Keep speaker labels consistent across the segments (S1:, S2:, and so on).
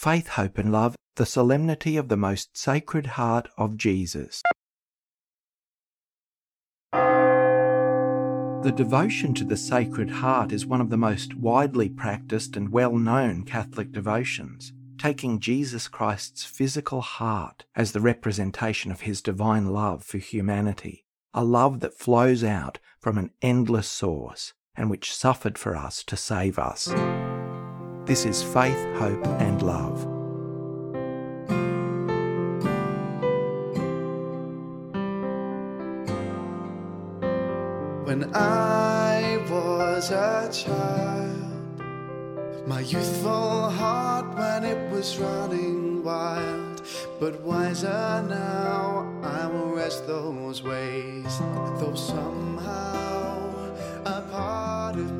S1: Faith, Hope and Love, the Solemnity of the Most Sacred Heart of Jesus. The devotion to the Sacred Heart is one of the most widely practiced and well known Catholic devotions, taking Jesus Christ's physical heart as the representation of his divine love for humanity, a love that flows out from an endless source and which suffered for us to save us. This is Faith, Hope and Love.
S2: When I was a child, my youthful heart when it was running wild, but wiser now, I will rest those ways, though somehow a part of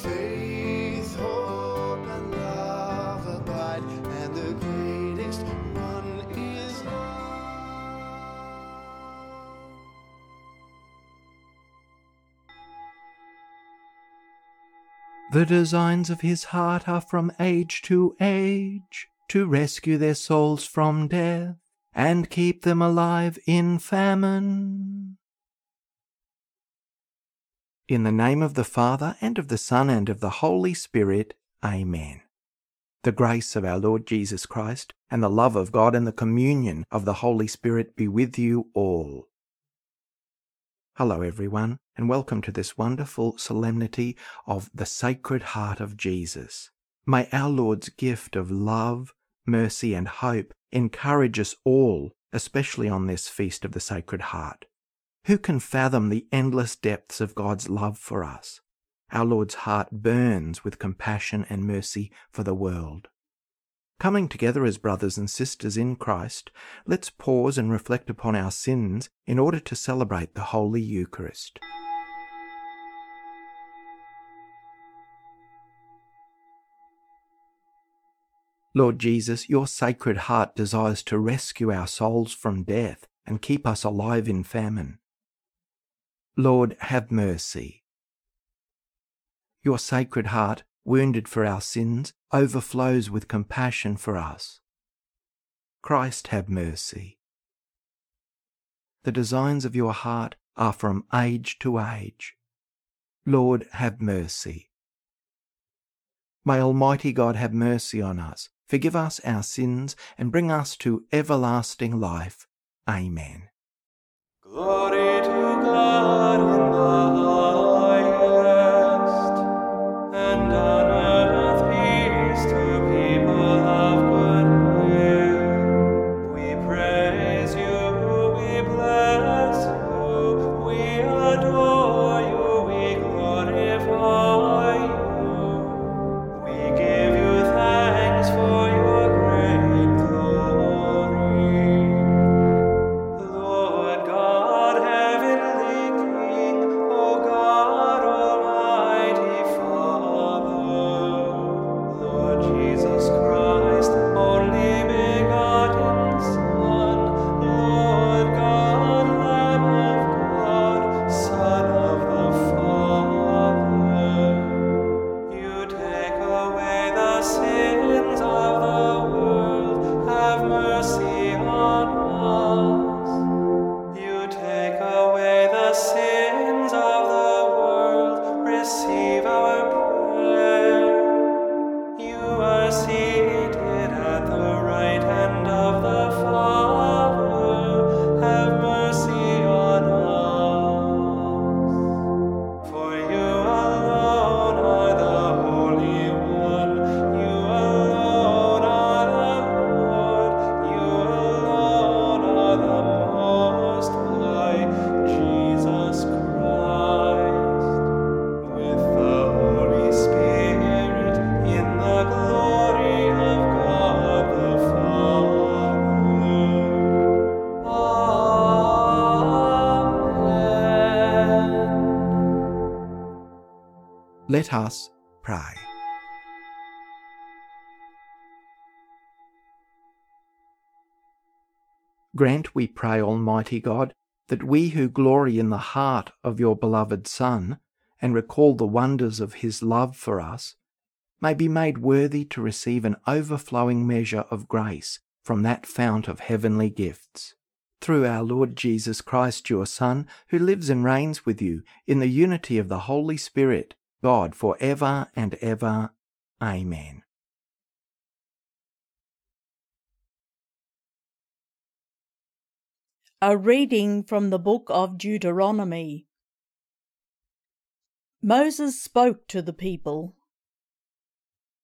S2: faith, hope, and love abide. The
S1: designs of his heart are from age to age, to rescue their souls from death, and keep them alive in famine. In the name of the Father, and of the Son, and of the Holy Spirit, Amen. The grace of our Lord Jesus Christ, and the love of God, and the communion of the Holy Spirit be with you all. Hello, everyone, and welcome to this wonderful solemnity of the Sacred Heart of Jesus. May our Lord's gift of love, mercy, and hope encourage us all, especially on this feast of the Sacred Heart. Who can fathom the endless depths of God's love for us? Our Lord's heart burns with compassion and mercy for the world. Coming together as brothers and sisters in Christ, let's pause and reflect upon our sins in order to celebrate the Holy Eucharist. Lord Jesus, your Sacred Heart desires to rescue our souls from death and keep us alive in famine. Lord, have mercy. Your Sacred Heart, wounded for our sins, overflows with compassion for us. Christ, have mercy. The designs of your heart are from age to age. Lord, have mercy. May Almighty God have mercy on us, forgive us our sins, and bring us to everlasting life. Amen.
S3: Glory to God in the highest,
S1: Let us pray. Grant, we pray, Almighty God, that we who glory in the heart of your beloved Son and recall the wonders of his love for us, may be made worthy to receive an overflowing measure of grace from that fount of heavenly gifts. Through our Lord Jesus Christ, your Son, who lives and reigns with you in the unity of the Holy Spirit, God for ever and ever. Amen.
S4: A reading from the book of Deuteronomy. Moses spoke to the people.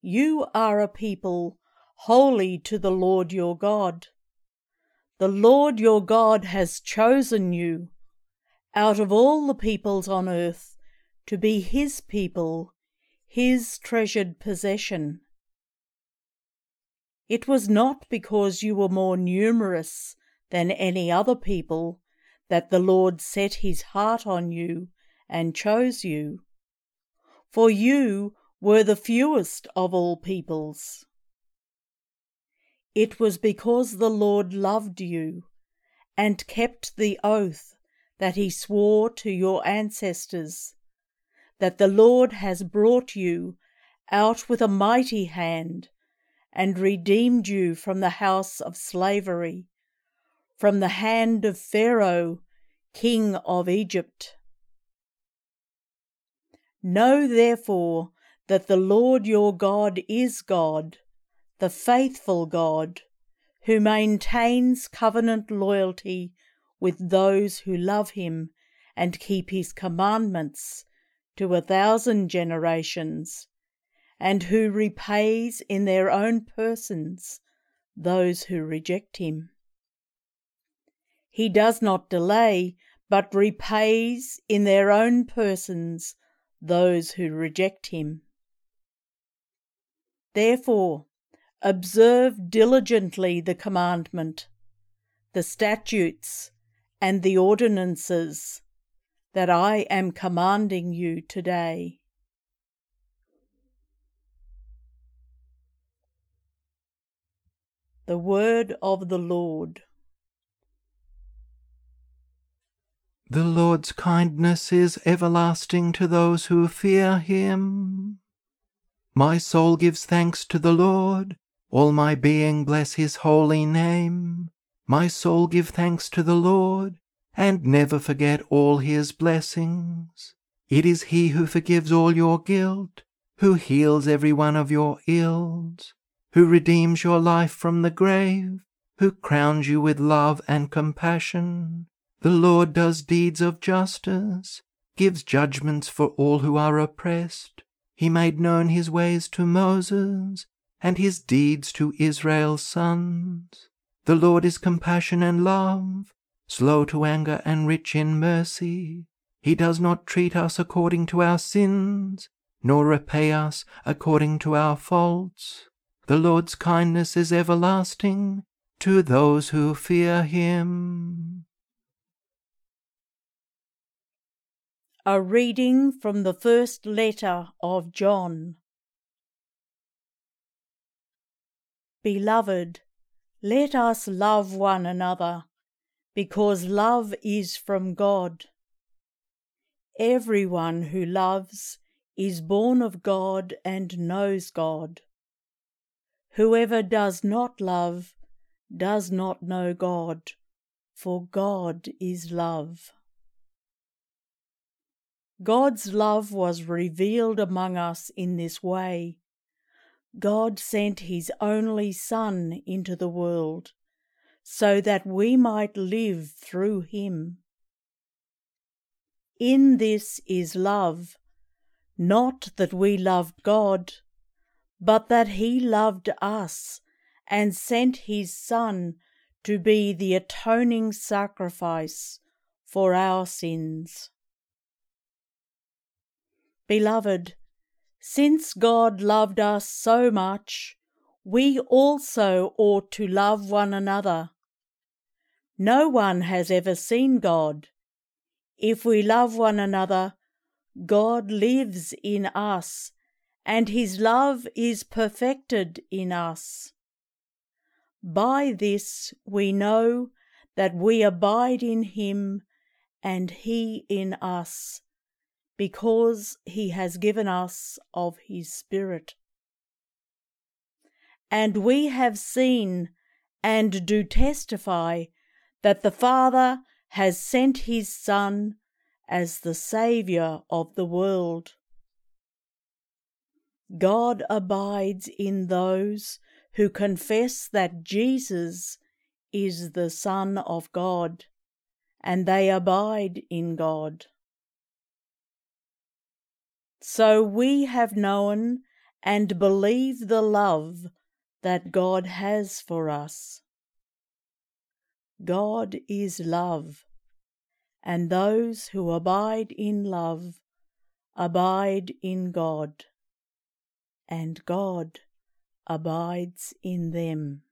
S4: You are a people holy to the Lord your God. The Lord your God has chosen you out of all the peoples on earth to be his people, his treasured possession. It was not because you were more numerous than any other people that the Lord set his heart on you and chose you. For you were the fewest of all peoples. It was because the Lord loved you and kept the oath that he swore to your ancestors that the Lord has brought you out with a mighty hand and redeemed you from the house of slavery from the hand of Pharaoh, king of Egypt. Know therefore that the Lord your God is God, the faithful God, who maintains covenant loyalty with those who love him and keep his commandments to a thousand generations, and who repays in their own persons those who reject him. He does not delay, but repays in their own persons those who reject him. Therefore, observe diligently the commandment, the statutes, and the ordinances that I am commanding you today. The Word of the Lord.
S1: The Lord's kindness is everlasting to those who fear him. My soul gives thanks to the Lord, all my being bless his holy name. My soul give thanks to the Lord, and never forget all his blessings. It is he who forgives all your guilt, who heals every one of your ills, who redeems your life from the grave, who crowns you with love and compassion the Lord does deeds of justice, gives judgments for all who are oppressed. He made known his ways to Moses, and his deeds to Israel's sons. The Lord is compassion and love, slow to anger and rich in mercy. He does not treat us according to our sins, nor repay us according to our faults. The Lord's kindness is everlasting to those who fear him.
S4: A reading from the first letter of John. Beloved, let us love one another, because love is from God. Everyone who loves is born of God and knows God. Whoever does not love does not know God, for God is love. God's love was revealed among us in this way. God sent his only Son into the world so that we might live through him. In this is love, not that we loved God, but that he loved us and sent his Son to be the atoning sacrifice for our sins. Beloved, since God loved us so much, we also ought to love one another. No one has ever seen God. If we love one another, God lives in us, and his love is perfected in us. By this we know that we abide in him and he in us because he has given us of his Spirit. And we have seen and do testify that the Father has sent his Son as the Saviour of the world. God abides in those who confess that Jesus is the Son of God, and they abide in God. So we have known and believe the love that God has for us. God is love, and those who abide in love abide in God, and God abides in them.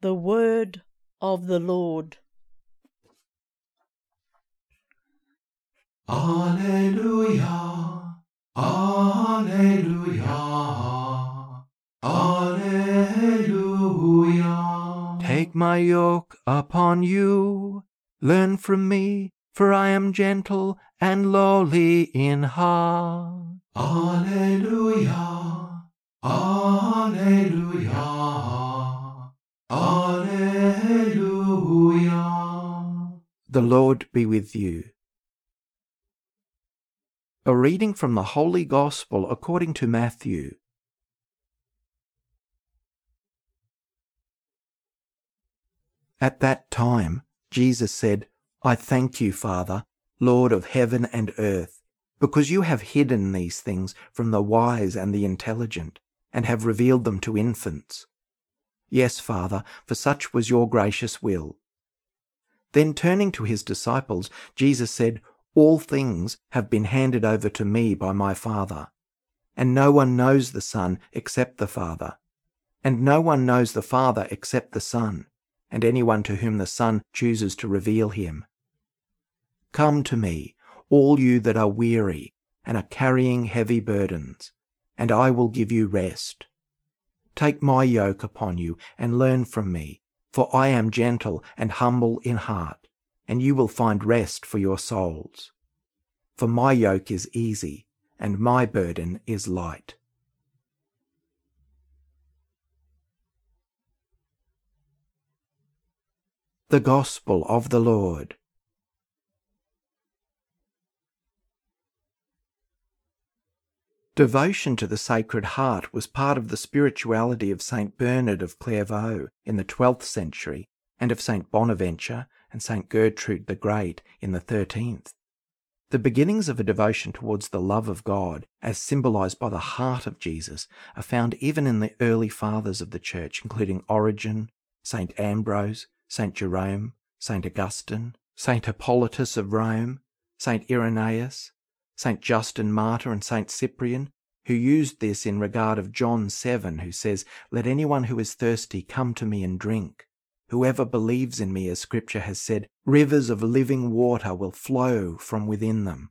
S4: The Word of the Lord.
S1: Alleluia, Alleluia, Alleluia. Take my yoke upon you, learn from me, for I am gentle and lowly in heart. Alleluia, Alleluia, Alleluia. The Lord be with you. A reading from the Holy Gospel according to Matthew. At that time, Jesus said, I thank you, Father, Lord of heaven and earth, because you have hidden these things from the wise and the intelligent, and have revealed them to infants. Yes, Father, for such was your gracious will. Then turning to his disciples, Jesus said, All things have been handed over to me by my Father, and no one knows the Son except the Father, and no one knows the Father except the Son, and anyone to whom the Son chooses to reveal him. Come to me, all you that are weary and are carrying heavy burdens, and I will give you rest. Take my yoke upon you and learn from me, for I am gentle and humble in heart, and you will find rest for your souls. For my yoke is easy, and my burden is light. The Gospel of the Lord. Devotion to the Sacred Heart was part of the spirituality of Saint Bernard of Clairvaux in the 12th century and of Saint Bonaventure and Saint Gertrude the Great in the 13th. The beginnings of a devotion towards the love of God, as symbolized by the heart of Jesus, are found even in the early fathers of the Church, including Origen, Saint Ambrose, Saint Jerome, Saint Augustine, Saint Hippolytus of Rome, Saint Irenaeus, St. Justin Martyr and St. Cyprian, who used this in regard of John 7, who says, Let anyone who is thirsty come to me and drink. Whoever believes in me, as Scripture has said, rivers of living water will flow from within them.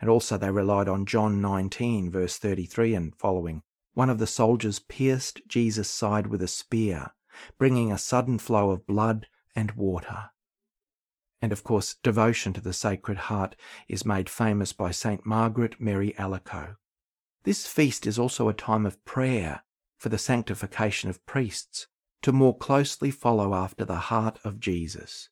S1: And also they relied on John 19, verse 33 and following. One of the soldiers pierced Jesus' side with a spear, bringing a sudden flow of blood and water. And of course, devotion to the Sacred Heart is made famous by Saint Margaret Mary Alacoque. This feast is also a time of prayer for the sanctification of priests to more closely follow after the heart of Jesus.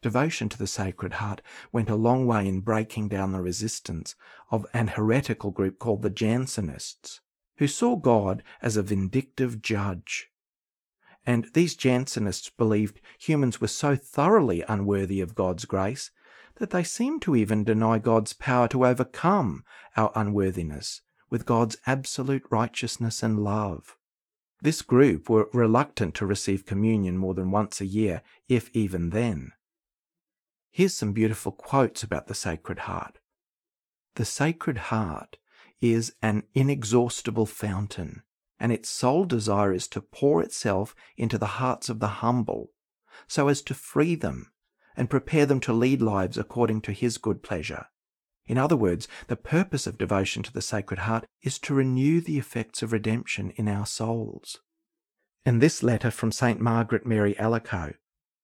S1: Devotion to the Sacred Heart went a long way in breaking down the resistance of an heretical group called the Jansenists, who saw God as a vindictive judge and these Jansenists believed humans were so thoroughly unworthy of God's grace that they seemed to even deny God's power to overcome our unworthiness with God's absolute righteousness and love. This group were reluctant to receive communion more than once a year, if even then. Here's some beautiful quotes about the Sacred Heart. The Sacred Heart is an inexhaustible fountain and its sole desire is to pour itself into the hearts of the humble, so as to free them and prepare them to lead lives according to His good pleasure. In other words, the purpose of devotion to the Sacred Heart is to renew the effects of redemption in our souls. And this letter from St. Margaret Mary Alacoque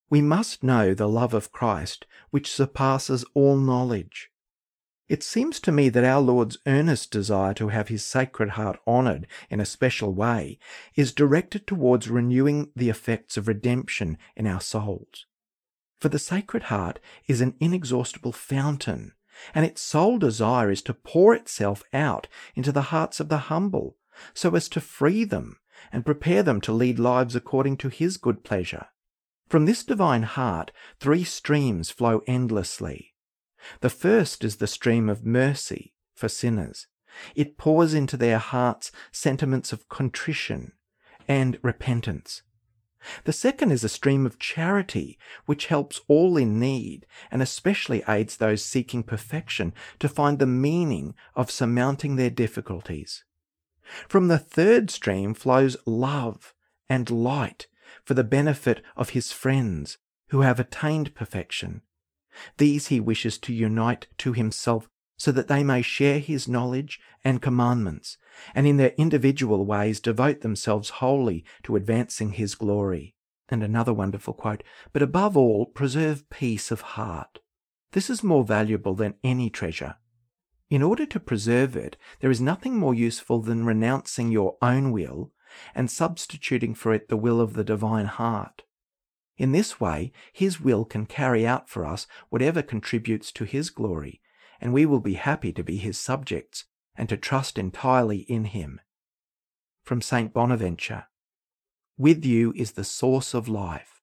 S1: We must know the love of Christ, which surpasses all knowledge. It seems to me that our Lord's earnest desire to have his Sacred Heart honoured in a special way is directed towards renewing the effects of redemption in our souls. For the Sacred Heart is an inexhaustible fountain, and its sole desire is to pour itself out into the hearts of the humble, so as to free them and prepare them to lead lives according to his good pleasure. From this divine heart, three streams flow endlessly the first is the stream of mercy for sinners. It pours into their hearts sentiments of contrition and repentance. The second is a stream of charity, which helps all in need and especially aids those seeking perfection to find the meaning of surmounting their difficulties. From the third stream flows love and light for the benefit of his friends who have attained perfection these he wishes to unite to himself so that they may share his knowledge and commandments, and in their individual ways devote themselves wholly to advancing his glory. And another wonderful quote, but above all, preserve peace of heart. This is more valuable than any treasure. In order to preserve it, there is nothing more useful than renouncing your own will and substituting for it the will of the divine heart. In this way, His will can carry out for us whatever contributes to His glory, and we will be happy to be His subjects and to trust entirely in Him. From St. Bonaventure With you is the source of life.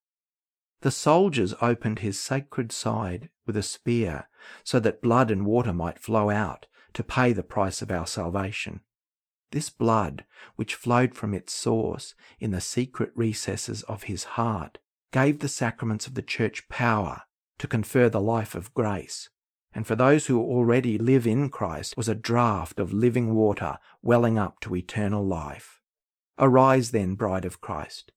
S1: The soldiers opened his sacred side with a spear so that blood and water might flow out to pay the price of our salvation. This blood, which flowed from its source in the secret recesses of his heart, gave the sacraments of the Church power to confer the life of grace, and for those who already live in Christ was a draught of living water welling up to eternal life. Arise then, bride of Christ.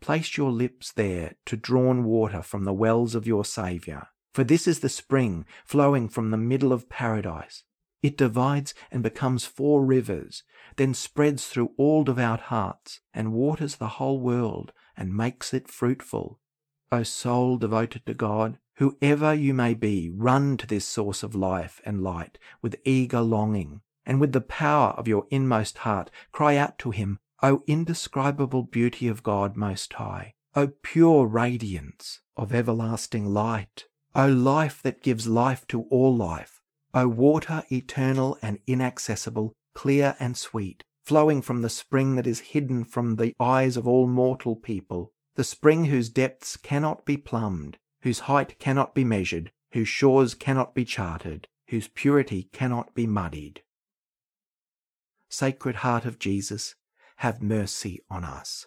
S1: Place your lips there to drawn water from the wells of your Saviour, for this is the spring flowing from the middle of paradise. It divides and becomes four rivers, then spreads through all devout hearts, and waters the whole world and makes it fruitful. O soul devoted to God, whoever you may be, run to this source of life and light with eager longing, and with the power of your inmost heart cry out to him, O indescribable beauty of God Most High, O pure radiance of everlasting light, O life that gives life to all life, O water eternal and inaccessible, clear and sweet, flowing from the spring that is hidden from the eyes of all mortal people, the spring whose depths cannot be plumbed, whose height cannot be measured, whose shores cannot be charted, whose purity cannot be muddied. Sacred Heart of Jesus, have mercy on us.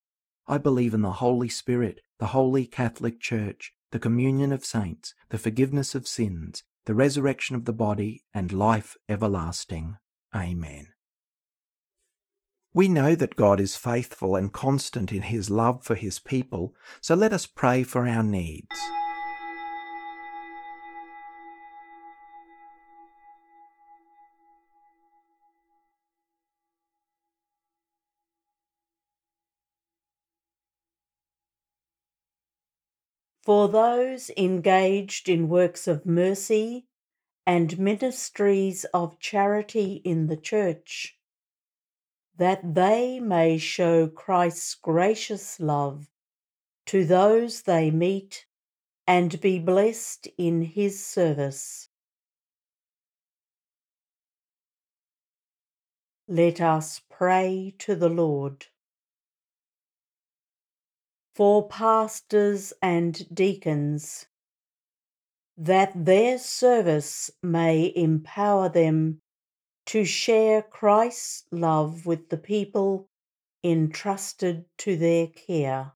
S1: I believe in the Holy Spirit, the Holy Catholic Church, the communion of saints, the forgiveness of sins, the resurrection of the body, and life everlasting. Amen. We know that God is faithful and constant in his love for his people, so let us pray for our needs.
S4: For those engaged in works of mercy and ministries of charity in the Church, that they may show Christ's gracious love to those they meet and be blessed in his service. Let us pray to the Lord. For pastors and deacons, that their service may empower them to share Christ's love with the people entrusted to their care.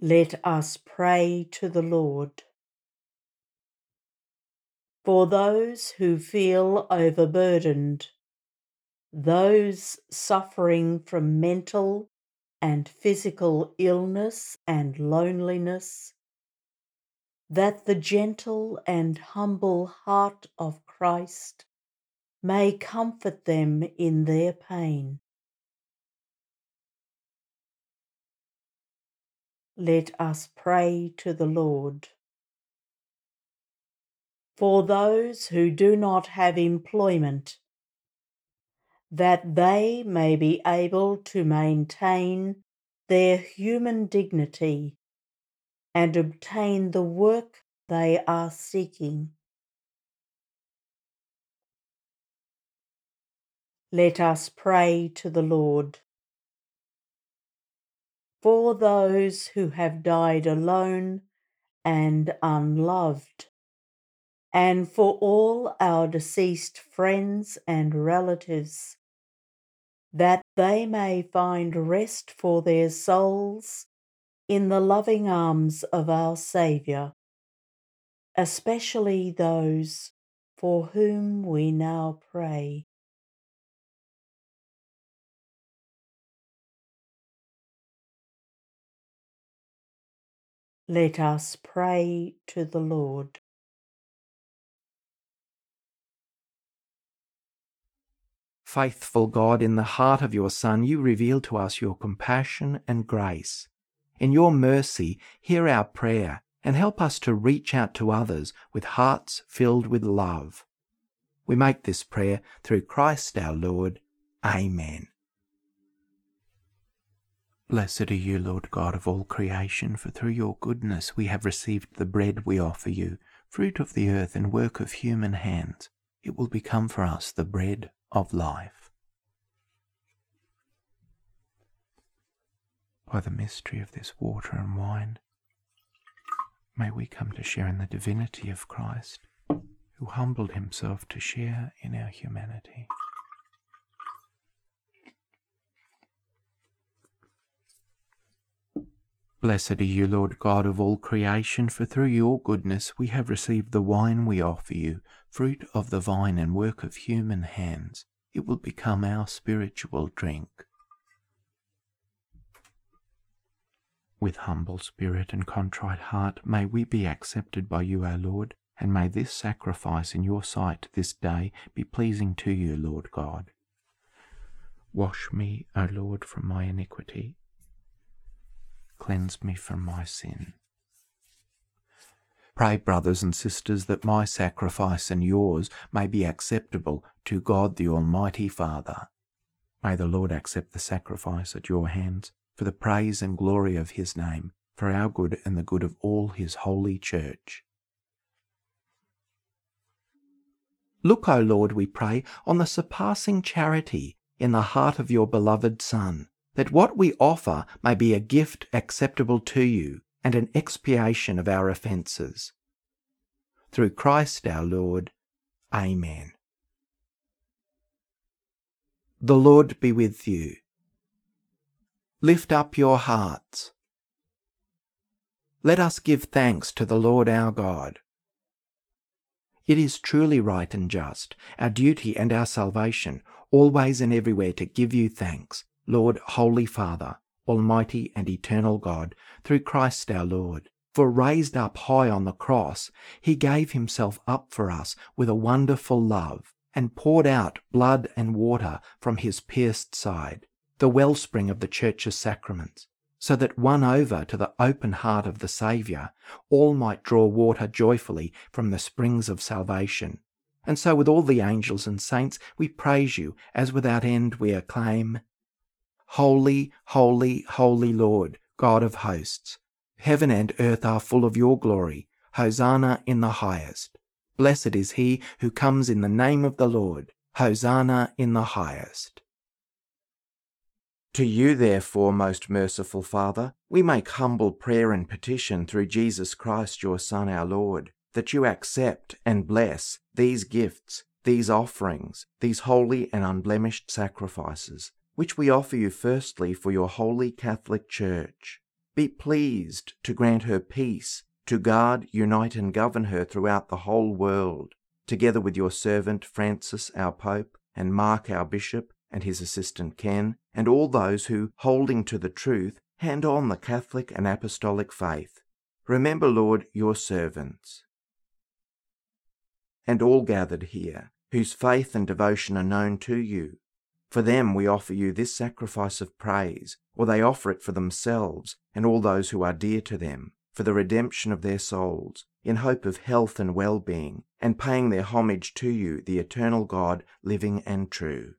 S4: Let us pray to the Lord. For those who feel overburdened, those suffering from mental and physical illness and loneliness, that the gentle and humble heart of Christ may comfort them in their pain. Let us pray to the Lord. For those who do not have employment, that they may be able to maintain their human dignity and obtain the work they are seeking. Let us pray to the Lord for those who have died alone and unloved, and for all our deceased friends and relatives, that they may find rest for their souls in the loving arms of our Saviour, especially those for whom we now pray. Let us pray to the Lord.
S1: Faithful God, in the heart of your Son, you reveal to us your compassion and grace. In your mercy, hear our prayer and help us to reach out to others with hearts filled with love. We make this prayer through Christ our Lord. Amen. Blessed are you, Lord God of all creation, for through your goodness we have received the bread we offer you, fruit of the earth and work of human hands. It will become for us the bread of life. By the mystery of this water and wine, may we come to share in the divinity of Christ, who humbled himself to share in our humanity. Blessed are you, Lord God of all creation, for through your goodness we have received the wine we offer you, fruit of the vine and work of human hands. It will become our spiritual drink. With humble spirit and contrite heart, may we be accepted by you, our Lord, and may this sacrifice in your sight this day be pleasing to you, Lord God. Wash me, O Lord, from my iniquity cleanse me from my sin. Pray, brothers and sisters, that my sacrifice and yours may be acceptable to God the Almighty Father. May the Lord accept the sacrifice at your hands for the praise and glory of his name, for our good and the good of all his holy church. Look, O Lord, we pray, on the surpassing charity in the heart of your beloved Son that what we offer may be a gift acceptable to you and an expiation of our offences. Through Christ our Lord. Amen. The Lord be with you. Lift up your hearts. Let us give thanks to the Lord our God. It is truly right and just, our duty and our salvation, always and everywhere to give you thanks Lord, Holy Father, Almighty and eternal God, through Christ our Lord. For raised up high on the cross, he gave himself up for us with a wonderful love, and poured out blood and water from his pierced side, the wellspring of the Church's sacraments, so that won over to the open heart of the Saviour, all might draw water joyfully from the springs of salvation. And so with all the angels and saints we praise you, as without end we acclaim, Holy, holy, holy Lord, God of hosts. Heaven and earth are full of your glory. Hosanna in the highest. Blessed is he who comes in the name of the Lord. Hosanna in the highest. To you, therefore, most merciful Father, we make humble prayer and petition through Jesus Christ, your Son, our Lord, that you accept and bless these gifts, these offerings, these holy and unblemished sacrifices, which we offer you firstly for your holy Catholic Church. Be pleased to grant her peace, to guard, unite, and govern her throughout the whole world, together with your servant Francis, our Pope, and Mark, our Bishop, and his assistant Ken, and all those who, holding to the truth, hand on the Catholic and Apostolic faith. Remember, Lord, your servants. And all gathered here, whose faith and devotion are known to you. For them we offer you this sacrifice of praise, or they offer it for themselves and all those who are dear to them, for the redemption of their souls, in hope of health and well being, and paying their homage to you, the eternal God, living and true.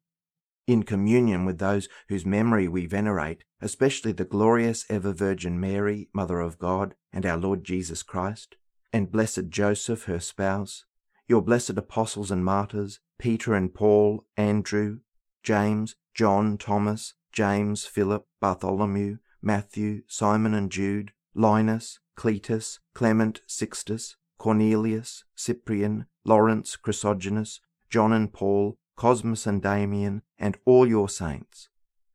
S1: In communion with those whose memory we venerate, especially the glorious ever Virgin Mary, Mother of God, and our Lord Jesus Christ, and blessed Joseph, her spouse, your blessed apostles and martyrs, Peter and Paul, Andrew, James, John, Thomas, James, Philip, Bartholomew, Matthew, Simon and Jude, Linus, Cletus, Clement, Sixtus, Cornelius, Cyprian, Lawrence, Chrysogonus, John and Paul, Cosmas and Damian, and all your saints.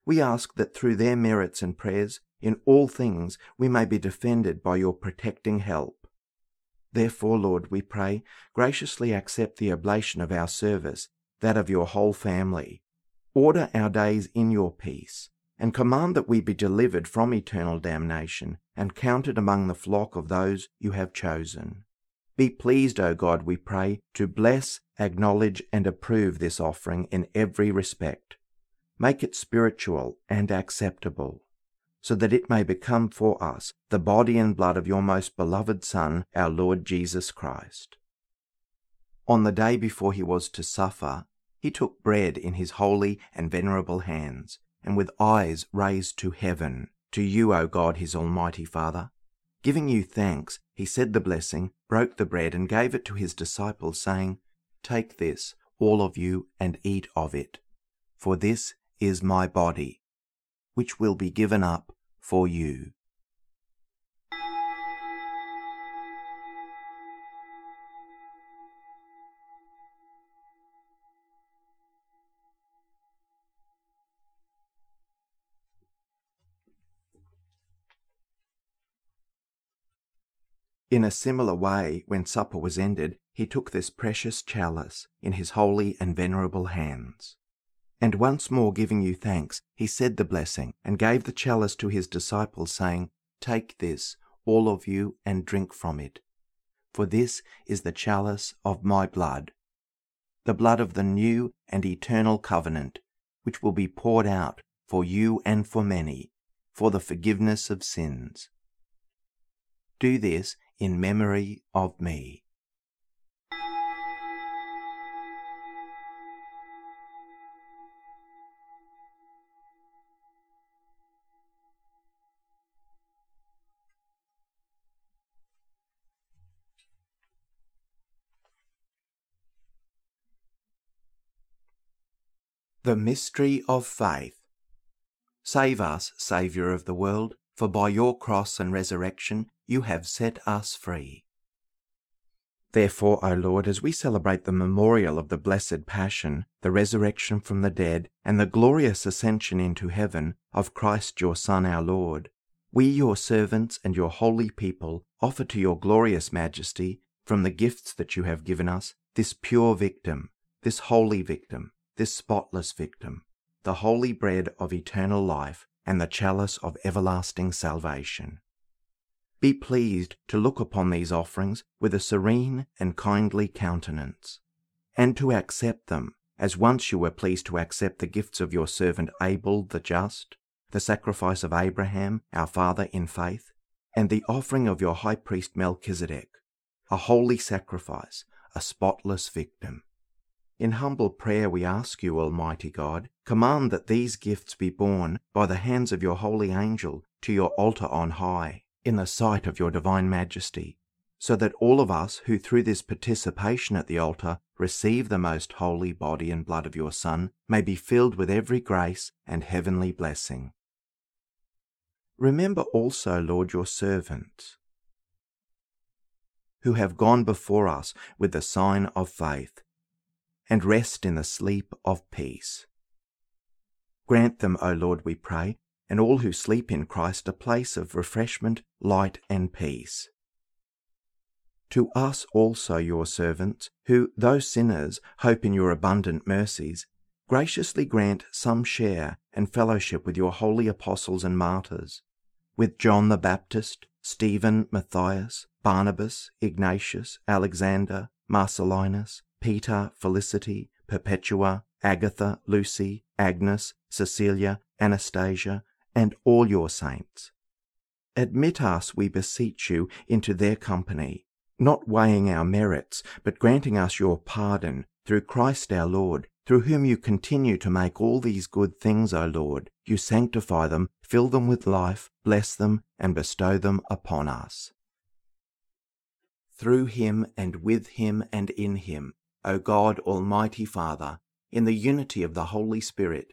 S1: We ask that through their merits and prayers, in all things we may be defended by your protecting help. Therefore, Lord, we pray, graciously accept the oblation of our service, that of your whole family. Order our days in your peace, and command that we be delivered from eternal damnation and counted among the flock of those you have chosen. Be pleased, O God, we pray, to bless, acknowledge, and approve this offering in every respect. Make it spiritual and acceptable, so that it may become for us the body and blood of your most beloved Son, our Lord Jesus Christ. On the day before he was to suffer, he took bread in his holy and venerable hands, and with eyes raised to heaven, to you, O God, his almighty Father, Giving you thanks, he said the blessing, broke the bread, and gave it to his disciples, saying, Take this, all of you, and eat of it, for this is my body, which will be given up for you. In a similar way, when supper was ended, he took this precious chalice in his holy and venerable hands. And once more giving you thanks, he said the blessing, and gave the chalice to his disciples, saying, Take this, all of you, and drink from it. For this is the chalice of my blood, the blood of the new and eternal covenant, which will be poured out for you and for many, for the forgiveness of sins. Do this in memory of me. The Mystery of Faith. Save us, Saviour of the world, for by your cross and resurrection you have set us free. Therefore, O Lord, as we celebrate the memorial of the blessed Passion, the resurrection from the dead, and the glorious ascension into heaven of Christ your Son, our Lord, we, your servants and your holy people, offer to your glorious majesty, from the gifts that you have given us, this pure victim, this holy victim, this spotless victim, the holy bread of eternal life, and the chalice of everlasting salvation. Be pleased to look upon these offerings with a serene and kindly countenance, and to accept them, as once you were pleased to accept the gifts of your servant Abel the just, the sacrifice of Abraham, our father in faith, and the offering of your high priest Melchizedek, a holy sacrifice, a spotless victim. In humble prayer we ask you, Almighty God, command that these gifts be borne by the hands of your holy angel to your altar on high in the sight of your divine majesty, so that all of us who through this participation at the altar receive the most holy body and blood of your Son may be filled with every grace and heavenly blessing. Remember also, Lord, your servant, who have gone before us with the sign of faith, and rest in the sleep of peace. Grant them, O Lord, we pray, and all who sleep in Christ a place of refreshment, light, and peace. To us also, your servants, who, though sinners, hope in your abundant mercies, graciously grant some share and fellowship with your holy apostles and martyrs, with John the Baptist, Stephen, Matthias, Barnabas, Ignatius, Alexander, Marcellinus, Peter, Felicity, Perpetua, Agatha, Lucy, Agnes, Cecilia, Anastasia, and all your saints. Admit us, we beseech you, into their company, not weighing our merits, but granting us your pardon through Christ our Lord, through whom you continue to make all these good things, O Lord. You sanctify them, fill them with life, bless them, and bestow them upon us through him and with him and in him, O God, Almighty Father, in the unity of the Holy Spirit,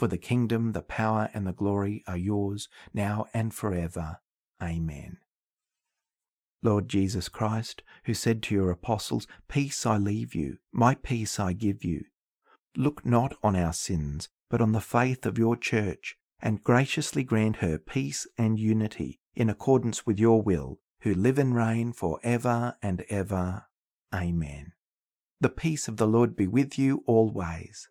S1: For the kingdom, the power, and the glory are yours, now and forever. Amen. Lord Jesus Christ, who said to your apostles, Peace I leave you, my peace I give you, look not on our sins, but on the faith of your church, and graciously grant her peace and unity in accordance with your will, who live and reign for ever and ever. Amen. The peace of the Lord be with you always.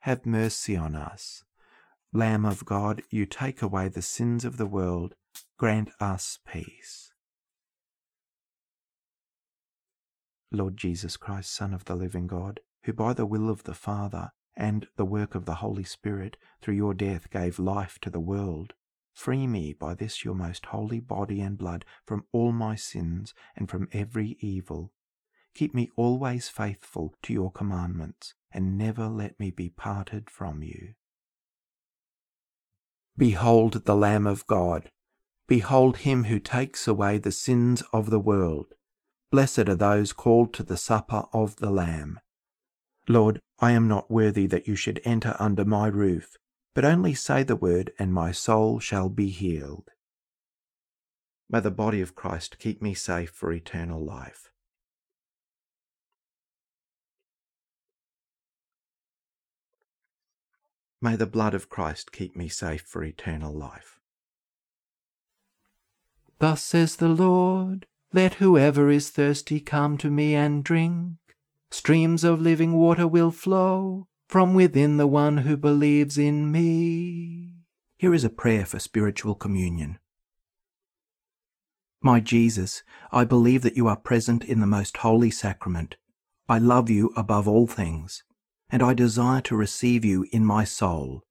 S1: have mercy on us. Lamb of God, you take away the sins of the world, grant us peace. Lord Jesus Christ, Son of the living God, who by the will of the Father and the work of the Holy Spirit through your death gave life to the world, Free me by this your most holy body and blood from all my sins and from every evil. Keep me always faithful to your commandments, and never let me be parted from you. Behold the Lamb of God. Behold him who takes away the sins of the world. Blessed are those called to the supper of the Lamb. Lord, I am not worthy that you should enter under my roof but only say the word, and my soul shall be healed. May the body of Christ keep me safe for eternal life. May the blood of Christ keep me safe for eternal life. Thus says the Lord, Let whoever is thirsty come to me and drink. Streams of living water will flow from within the one who believes in me. Here is a prayer for spiritual communion. My Jesus, I believe that you are present in the most holy sacrament. I love you above all things, and I desire to receive you in my soul.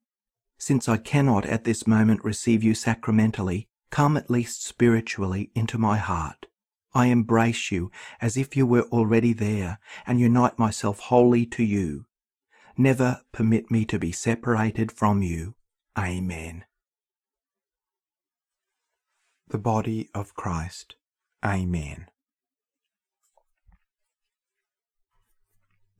S1: Since I cannot at this moment receive you sacramentally, come at least spiritually into my heart. I embrace you as if you were already there, and unite myself wholly to you never permit me to be separated from you. Amen. The body of Christ. Amen.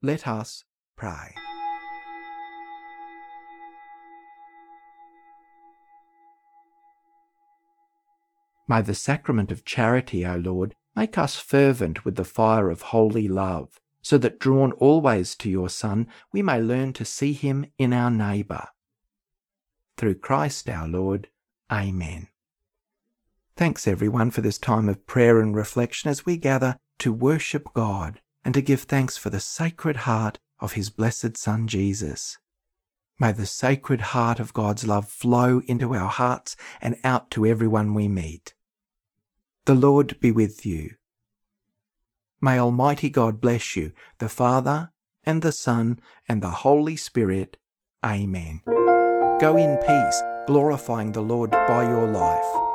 S1: Let us pray. May the sacrament of charity, O Lord, make us fervent with the fire of holy love, so that drawn always to your Son, we may learn to see him in our neighbour. Through Christ our Lord. Amen. Thanks everyone for this time of prayer and reflection as we gather to worship God and to give thanks for the sacred heart of his blessed Son Jesus. May the sacred heart of God's love flow into our hearts and out to everyone we meet. The Lord be with you. May Almighty God bless you, the Father, and the Son, and the Holy Spirit. Amen. Go in peace, glorifying the Lord by your life.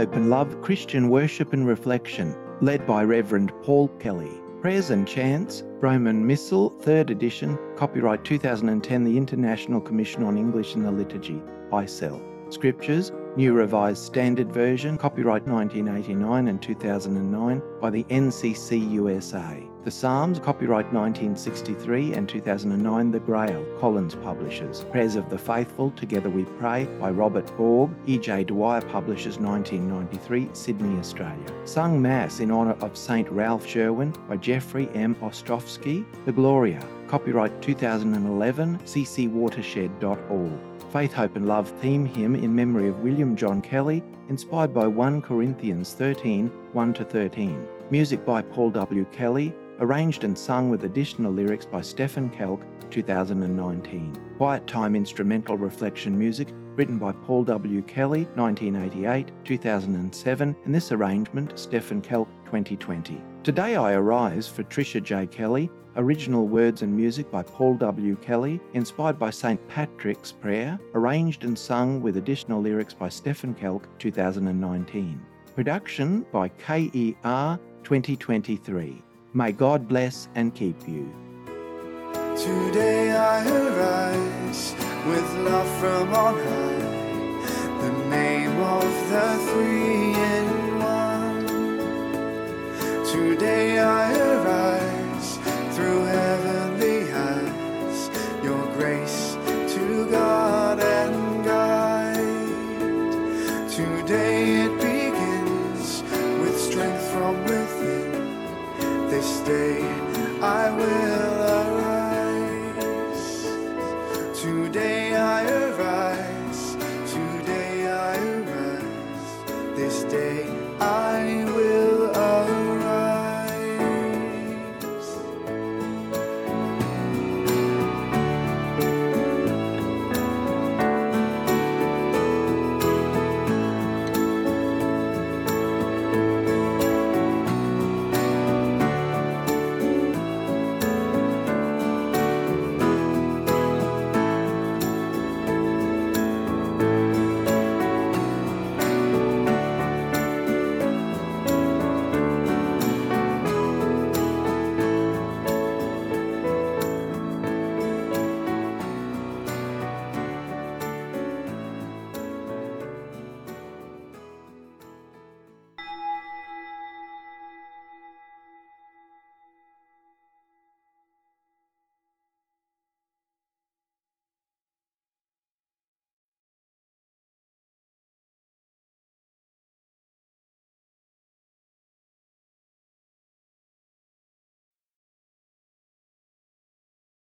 S1: Hope and Love Christian Worship and Reflection, led by Reverend Paul Kelly. Prayers and Chants, Roman Missal, 3rd edition, copyright 2010, the International Commission on English in the Liturgy, ICEL. Scriptures, New Revised Standard Version, copyright 1989 and 2009 by the NCC USA. The Psalms, copyright 1963 and 2009, The Grail, Collins Publishers. Prayers of the Faithful, Together We Pray by Robert Borg, E.J. Dwyer Publishers 1993, Sydney, Australia. Sung Mass in honour of St. Ralph Sherwin by Jeffrey M. Ostrowski, The Gloria, copyright 2011, ccwatershed.org. Faith, Hope and Love theme hymn in memory of William John Kelly, inspired by 1 Corinthians 13 1 13. Music by Paul W. Kelly, arranged and sung with additional lyrics by Stephen Kelk, 2019. Quiet Time instrumental reflection music written by Paul W. Kelly, 1988, 2007, and this arrangement, Stephen Kelk, 2020. Today I Arise for Tricia J. Kelly, original words and music by Paul W. Kelly, inspired by St. Patrick's Prayer, arranged and sung with additional lyrics by Stephen Kelk, 2019. Production by KER 2023. May God bless and keep you.
S2: Today I arise with love from on high, the name of the three in one. Today I arise through heavenly eyes, your grace to God and guide. Today it begins with strength from within. This day I will